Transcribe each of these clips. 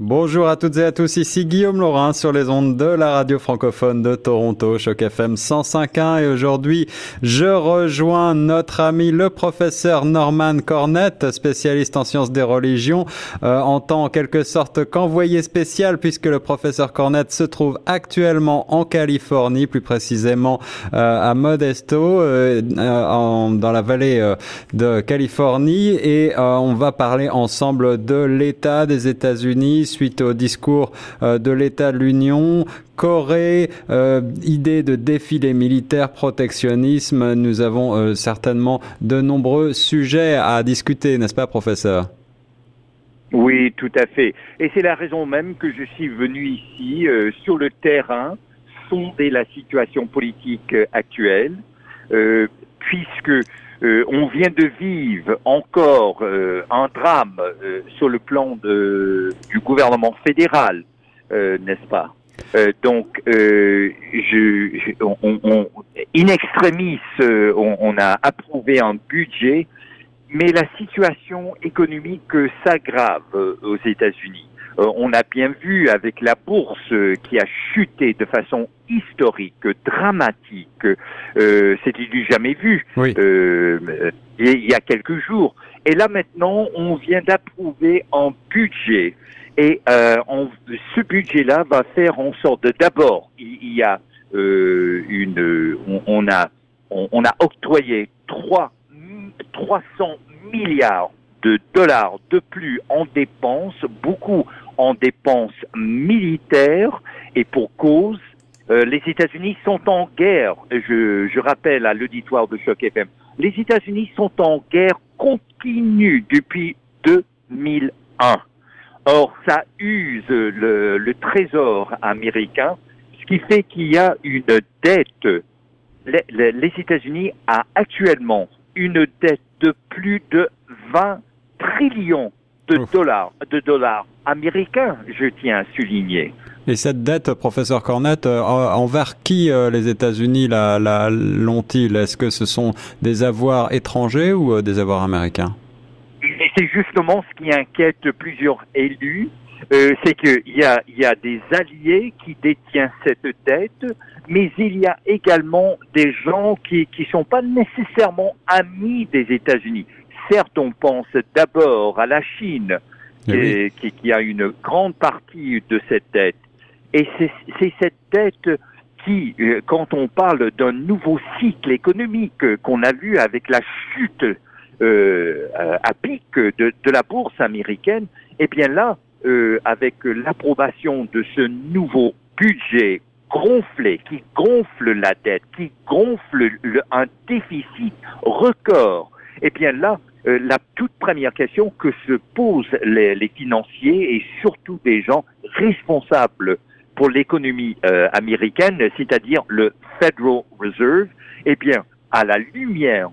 Bonjour à toutes et à tous, ici Guillaume Laurin sur les ondes de la radio francophone de Toronto, Choc FM 105.1 et aujourd'hui je rejoins notre ami le professeur Norman Cornett, spécialiste en sciences des religions, euh, en tant en quelque sorte qu'envoyé spécial puisque le professeur Cornett se trouve actuellement en Californie, plus précisément euh, à Modesto, euh, en, dans la vallée de Californie. Et on va parler ensemble de l'état des États-Unis suite au discours euh, de l'État de l'Union. Corée, euh, idée de défilé militaire, protectionnisme, nous avons euh, certainement de nombreux sujets à discuter, n'est-ce pas, professeur? Oui, tout à fait. Et c'est la raison même que je suis venu ici, sur le terrain, sonder la situation politique actuelle, puisque euh, on vient de vivre encore euh, un drame euh, sur le plan du gouvernement fédéral, n'est-ce pas? Donc, je, in extremis, on, on, a approuvé un budget, mais la situation économique s'aggrave aux États-Unis. Euh, on a bien vu avec la bourse qui a chuté de façon historique, dramatique, euh, c'était du jamais vu euh, il y a quelques jours. Et là maintenant, on vient d'approuver un budget. Et ce budget-là va faire en sorte de d'abord, il, y a une, on, a, on, a octroyé 3, 300 milliards de dollars de plus en dépenses, beaucoup en dépenses militaires et pour cause, euh, les États-Unis sont en guerre. Je, je rappelle à l'auditoire de Choc FM, les États-Unis sont en guerre continue depuis 2001. Or, ça use le, le trésor américain, ce qui fait qu'il y a une dette. Les, les États-Unis a actuellement une dette de plus de 20 trillions de dollars, de dollars américains, je tiens à souligner. Et cette dette, professeur Cornette, euh, envers qui euh, les États-Unis la, la, l'ont-ils? Est-ce que ce sont des avoirs étrangers ou euh, des avoirs américains? C'est justement ce qui inquiète plusieurs élus, c'est qu'il y a, y a des alliés qui détiennent cette dette, mais il y a également des gens qui ne sont pas nécessairement amis des États-Unis. Certes, on pense d'abord à la Chine, eh qui, a une grande partie de cette dette. Et c'est cette dette qui, euh, quand on parle d'un nouveau cycle économique qu'on a vu avec la chute euh, à pic de, la bourse américaine, eh bien là, euh, avec l'approbation de ce nouveau budget gonflé, qui gonfle la dette, qui gonfle un déficit record, eh bien là, euh, la toute première question que se posent les, financiers et surtout des gens responsables pour l'économie euh, américaine, c'est-à-dire le Federal Reserve, eh bien, à la lumière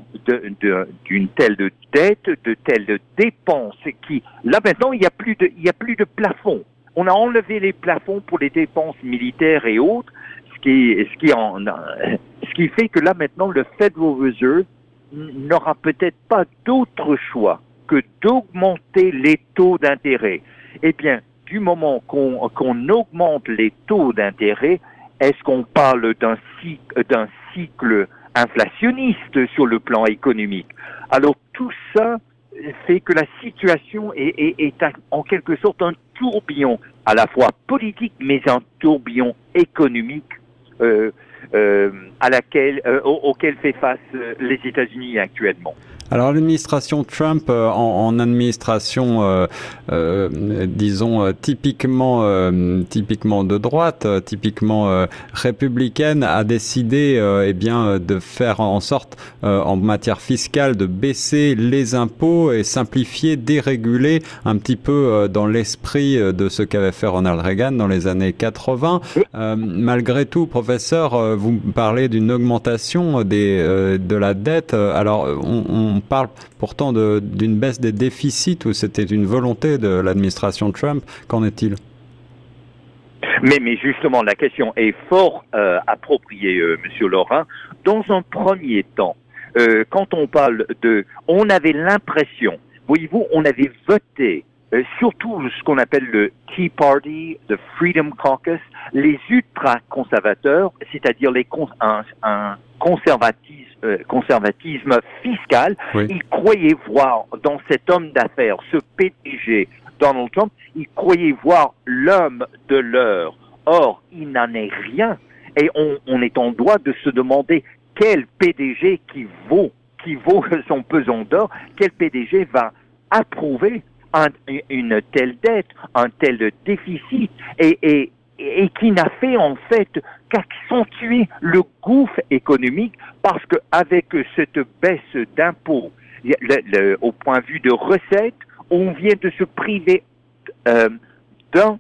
d'une telle dette, de telles dépenses, qui là maintenant il n'y a plus de il a plus de plafond. On a enlevé les plafonds pour les dépenses militaires et autres, ce qui fait que là maintenant le Federal Reserve n'aura peut-être pas d'autre choix que d'augmenter les taux d'intérêt. Eh bien, du moment qu'on augmente les taux d'intérêt, est-ce qu'on parle d'un cycle, inflationniste sur le plan économique? Alors tout ça fait que la situation est, est, en quelque sorte un tourbillon, à la fois politique, mais un tourbillon économique euh, à laquelle, euh, auquel fait face euh, les États-Unis actuellement. Alors l'administration Trump, euh, en, en, administration, euh, euh, disons typiquement, typiquement de droite, typiquement républicaine, a décidé, eh bien, de faire en sorte, en matière fiscale, de baisser les impôts et simplifier, déréguler un petit peu dans l'esprit de ce qu'avait fait Ronald Reagan dans les années 80. malgré tout, professeur, vous parlez d'une augmentation des, de la dette. Alors on, on on parle pourtant d'une baisse des déficits ou c'était une volonté de l'administration Trump? Qu'en est-il? Mais, mais, justement, la question est fort euh, appropriée, euh, Monsieur Laurent. Dans un premier temps, euh, quand on parle de, on avait l'impression, voyez-vous, on avait voté euh, surtout ce qu'on appelle le Tea Party, le Freedom Caucus, les ultra-conservateurs, c'est-à-dire les un, un conservatisme, euh, conservatisme fiscal, ils croyaient voir dans cet homme d'affaires, ce PDG Donald Trump, ils croyaient voir l'homme de l'heure. Or, il n'en est rien. Et on, on est en droit de se demander quel PDG qui vaut, qui vaut son pesant d'or, quel PDG va approuver une telle dette, un tel déficit, et, qui n'a fait en fait qu'accentuer le gouffre économique parce qu'avec cette baisse d'impôts, au point de vue de recettes, on vient de se priver euh, d'un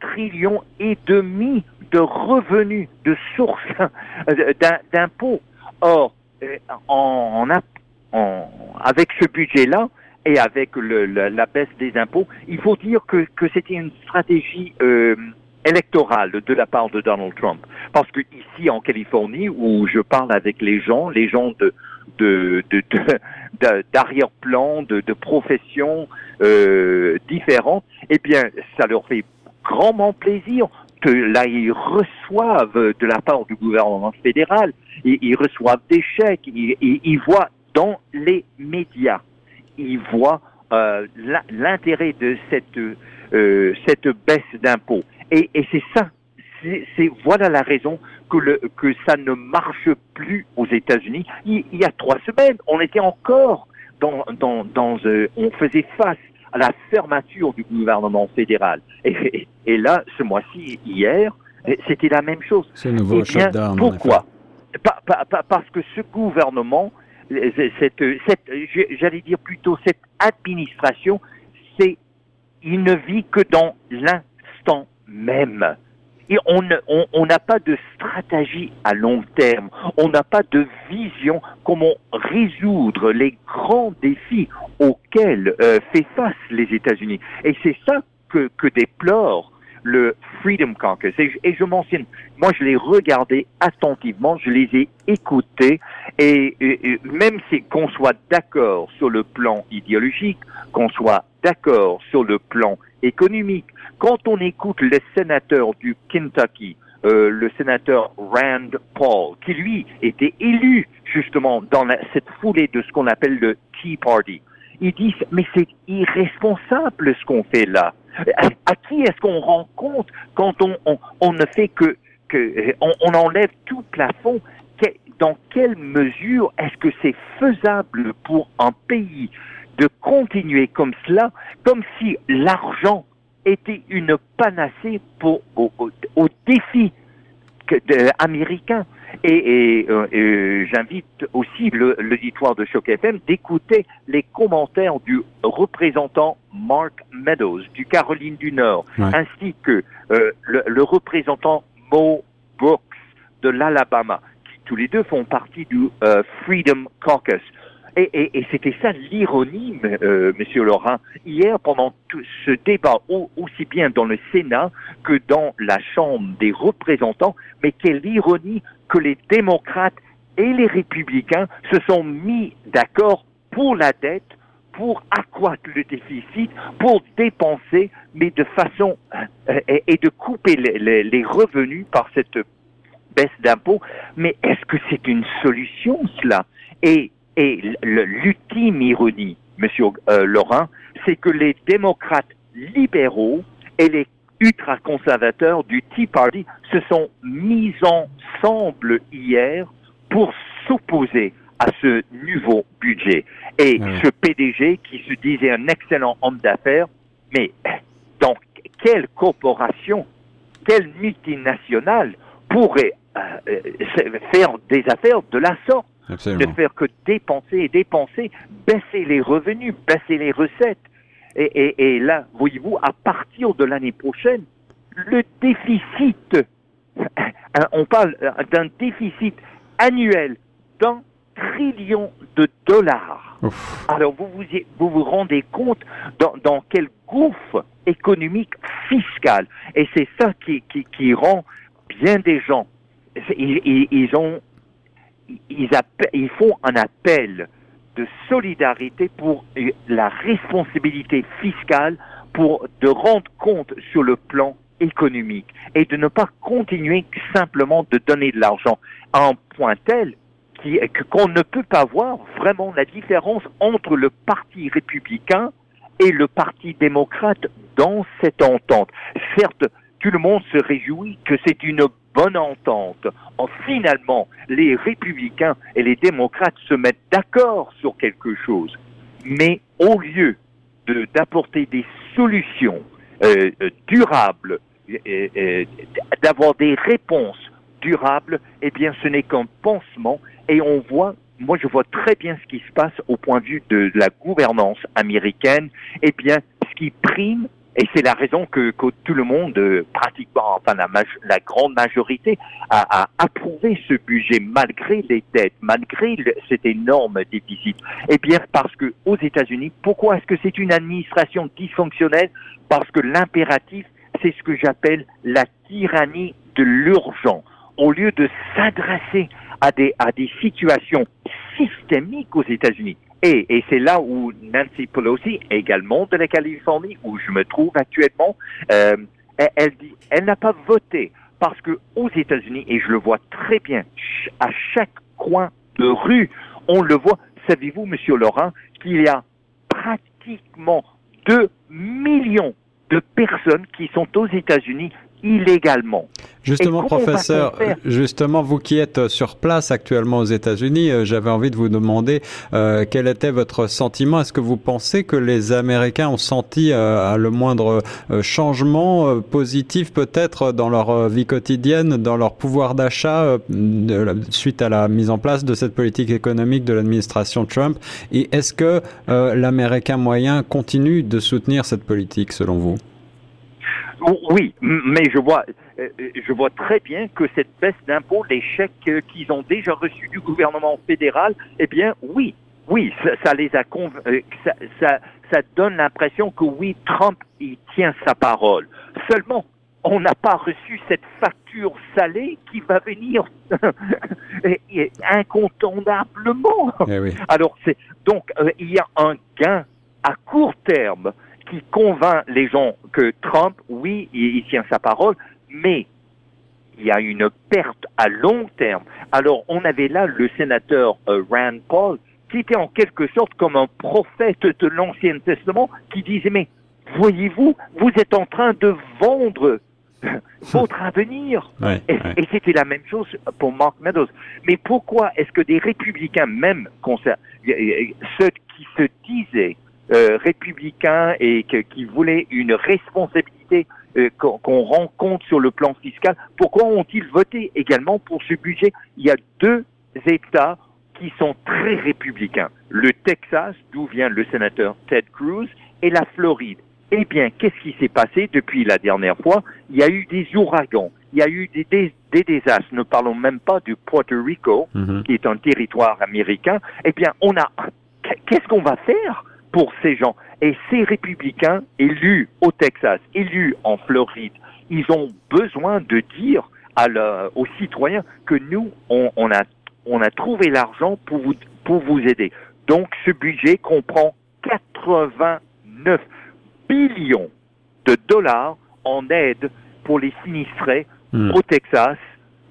trillion et demi de revenus, de sources d'impôts. Or, euh, avec ce budget-là, et avec le, la, baisse des impôts, il faut dire que, que c'était une stratégie euh, électorale de la part de Donald Trump. Parce que ici en Californie, où je parle avec les gens, les gens de d'arrière-plan, de, de professions euh, différentes, eh bien, ça leur fait grandement plaisir que là, ils reçoivent de la part du gouvernement fédéral, ils, ils reçoivent des chèques, ils, ils voient dans les médias ils voient euh, l'intérêt de cette euh, cette baisse d'impôts. Et, et c'est ça, c'est voilà la raison que le que ça ne marche plus aux États-Unis. Il, y a trois semaines, on était encore dans dans dans euh, on faisait face à la fermeture du gouvernement fédéral. Et, et là, ce mois-ci, hier, c'était la même chose. C'est nouveau eh Pourquoi? Parce que ce gouvernement cette, j'allais dire plutôt cette administration, c'est il ne vit que dans l'instant même. Et on n'a pas de stratégie à long terme, on n'a pas de vision comment résoudre les grands défis auxquels euh, fait face les États-Unis. Et c'est ça que déplore le Freedom Caucus. Et, je mentionne, moi je l'ai regardé attentivement, je les ai écoutés, et, même si qu'on soit d'accord sur le plan idéologique, qu'on soit d'accord sur le plan économique, quand on écoute le sénateur du Kentucky, euh, le sénateur Rand Paul, qui lui était élu justement dans cette foulée de ce qu'on appelle le Tea Party, ils disent mais c'est irresponsable ce qu'on fait là. À, qui est-ce qu'on rend compte quand on, ne fait que, que on, on enlève tout plafond? Dans quelle mesure est-ce que c'est faisable pour un pays de continuer comme cela, comme si l'argent était une panacée pour, au, défi américain et, euh, et, j'invite aussi l'auditoire de Choc FM d'écouter les commentaires du représentant Mark Meadows du Caroline du Nord, ainsi que euh, le, le, représentant Mo Brooks de l'Alabama, qui tous les deux font partie du euh, Freedom Caucus. Et, et, et c'était ça l'ironie, euh, Monsieur Laurent. Hier, pendant tout ce débat, aussi bien dans le Sénat que dans la Chambre des représentants, mais quelle ironie que les démocrates et les républicains se sont mis d'accord pour la dette, pour accroître le déficit, pour dépenser, mais de façon euh, et, de couper les, les revenus par cette baisse d'impôts. Mais est-ce que c'est une solution cela? Et et l'ultime ironie, Monsieur euh, Laurent, c'est que les démocrates libéraux et les ultra-conservateurs du Tea Party se sont mis ensemble hier pour s'opposer à ce nouveau budget. Et ce PDG qui se disait un excellent homme d'affaires, mais dans quelle corporation, quelle multinationale pourrait euh, euh, faire des affaires de la sorte? De faire que dépenser et dépenser, baisser les revenus, baisser les recettes. Et, et, là, voyez-vous, à partir de l'année prochaine, le déficit, on parle d'un déficit annuel d'un trillion de dollars. Alors vous vous, vous vous rendez compte dans, dans quel gouffre économique fiscal. Et c'est ça qui, qui, qui rend bien des gens. Ils ont ils, font un appel de solidarité pour la responsabilité fiscale pour de rendre compte sur le plan économique et de ne pas continuer simplement de donner de l'argent à un point tel qu'on ne peut pas voir vraiment la différence entre le Parti républicain et le Parti démocrate dans cette entente. Certes, tout le monde se réjouit que c'est une bonne entente. En, finalement, les républicains et les démocrates se mettent d'accord sur quelque chose. Mais au lieu d'apporter des solutions euh, euh, durables, euh, d'avoir des réponses durables, eh bien, ce n'est qu'un pansement. Et on voit, moi, je vois très bien ce qui se passe au point de vue de la gouvernance américaine. Eh bien, ce qui prime, et c'est la raison que, que, tout le monde, euh, pratiquement, enfin la, la grande majorité, a, approuvé ce budget malgré les dettes, malgré cet énorme déficit. Eh bien, parce que aux États-Unis, pourquoi est-ce que c'est une administration dysfonctionnelle? Parce que l'impératif, c'est ce que j'appelle la tyrannie de l'urgent. Au lieu de s'adresser à des, à des situations systémiques aux États-Unis, et, et c'est là où Nancy Pelosi, également de la Californie, où je me trouve actuellement, euh, elle dit, elle n'a pas voté parce que aux États-Unis, et je le vois très bien, à chaque coin de rue, on le voit. Savez-vous, Monsieur Laurent, qu'il y a pratiquement 2 millions de personnes qui sont aux États-Unis illégalement. Justement, professeur, justement, vous qui êtes sur place actuellement aux États-Unis, euh, j'avais envie de vous demander euh, quel était votre sentiment? Est-ce que vous pensez que les Américains ont senti euh, le moindre changement positif peut-être dans leur vie quotidienne, dans leur pouvoir d'achat suite à la mise en place de cette politique économique de l'administration Trump? Et est-ce que l'Américain moyen continue de soutenir cette politique selon vous? Oui, mais je vois, euh, je vois très bien que cette baisse d'impôts, les chèques euh, qu'ils ont déjà reçus du gouvernement fédéral, eh bien, oui, oui, ça, les a euh, ça, ça, ça donne l'impression que oui, Trump, il tient sa parole. Seulement, on n'a pas reçu cette facture salée qui va venir incontournablement. Eh Alors, c'est donc il y a un gain à court terme qui convainc les gens que Trump, oui, il, tient sa parole, mais il y a une perte à long terme. Alors, on avait là le sénateur euh, Rand Paul, qui était en quelque sorte comme un prophète de l'Ancien Testament, qui disait, mais voyez-vous, vous êtes en train de vendre votre avenir. et, et c'était la même chose pour Mark Meadows. Mais pourquoi est-ce que des républicains, même ceux qui se disaient euh, républicains et qui voulaient une responsabilité euh, qu'on rend compte sur le plan fiscal, pourquoi ont-ils voté également pour ce budget? Il y a deux États qui sont très républicains. Le Texas, d'où vient le sénateur Ted Cruz, et la Floride. Eh bien, qu'est-ce qui s'est passé depuis la dernière fois? Il y a eu des ouragans, il y a eu des, des, désastres. Ne parlons même pas du Puerto Rico, mm-hmm. qui est un territoire américain. Eh bien, on a. Qu'est-ce qu'on va faire? Pour ces gens. Et ces républicains élus au Texas, élus en Floride, ils ont besoin de dire à aux citoyens que nous, on, on, a, on a trouvé l'argent pour vous, pour vous aider. Donc ce budget comprend 89 billions de dollars en aide pour les sinistrés hmm. au Texas,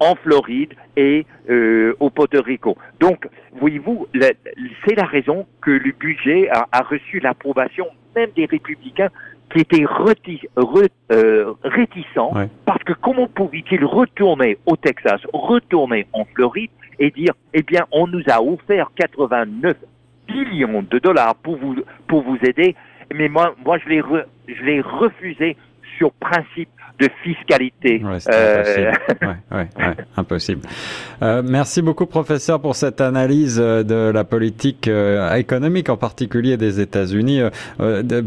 en Floride et euh, au Puerto Rico. Donc, voyez-vous, c'est la raison que le budget a, a reçu l'approbation même des républicains qui étaient euh, réticents, parce que comment pouvait-il retourner au Texas, retourner en Floride et dire, eh bien, on nous a offert 89 billions de dollars pour vous pour vous aider, mais moi, moi, je l'ai je l'ai refusé sur principe de fiscalité. Ouais, euh... impossible. Euh, merci beaucoup, professeur, pour cette analyse euh, de la politique euh, économique, en particulier des États-Unis.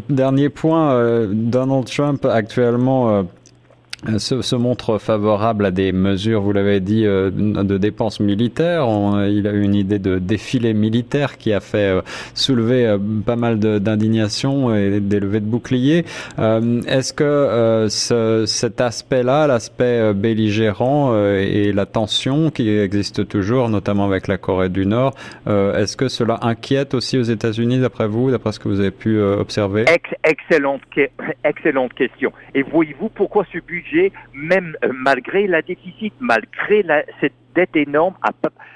Dernier point, Donald Trump actuellement se, se, montre favorable à des mesures, vous l'avez dit, euh, de dépenses militaires. il a eu une idée de défilé militaire qui a fait soulever pas mal d'indignation et des levées de boucliers. Est-ce que ce, cet aspect-là, l'aspect belligérant et la tension qui existe toujours, notamment avec la Corée du Nord, est-ce que cela inquiète aussi aux États-Unis, d'après vous, d'après ce que vous avez pu observer? Excellente question. Et voyez-vous pourquoi ce budget même euh, malgré la déficit, malgré cette dette énorme,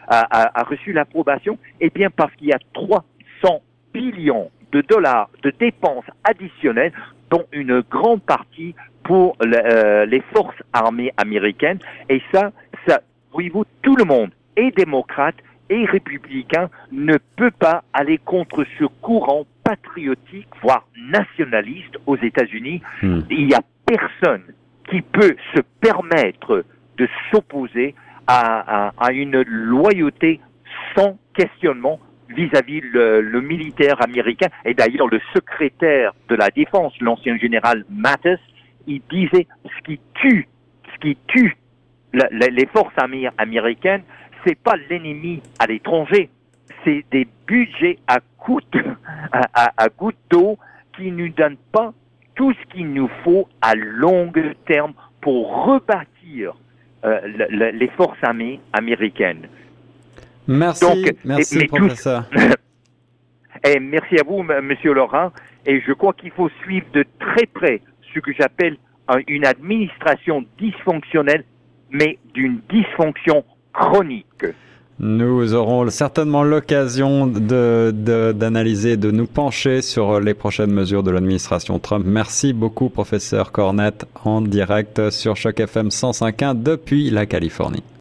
a, reçu l'approbation Eh bien, parce qu'il y a 300 billions de dollars de dépenses additionnelles, dont une grande partie pour euh, les forces armées américaines. Et ça, ça, voyez-vous, tout le monde, et démocrate et républicain, ne peut pas aller contre ce courant patriotique, voire nationaliste aux États-Unis. Hmm. Il n'y a personne qui peut se permettre de s'opposer à, une loyauté sans questionnement vis-à-vis le, militaire américain. Et d'ailleurs, le secrétaire de la défense, l'ancien général Mattis, il disait ce qui tue, ce qui tue les forces américaines, c'est pas l'ennemi à l'étranger, c'est des budgets à goutte, à, d'eau qui ne donnent pas tout ce qu'il nous faut à long terme pour rebâtir euh, les forces armées américaines. Merci, merci professeur. et merci à vous, Monsieur Laurent. Et je crois qu'il faut suivre de très près ce que j'appelle une administration dysfonctionnelle, mais d'une dysfonction chronique. Nous aurons certainement l'occasion de, d'analyser, de, nous pencher sur les prochaines mesures de l'administration Trump. Merci beaucoup, professeur Cornette, en direct sur Choc FM 105.1 depuis la Californie.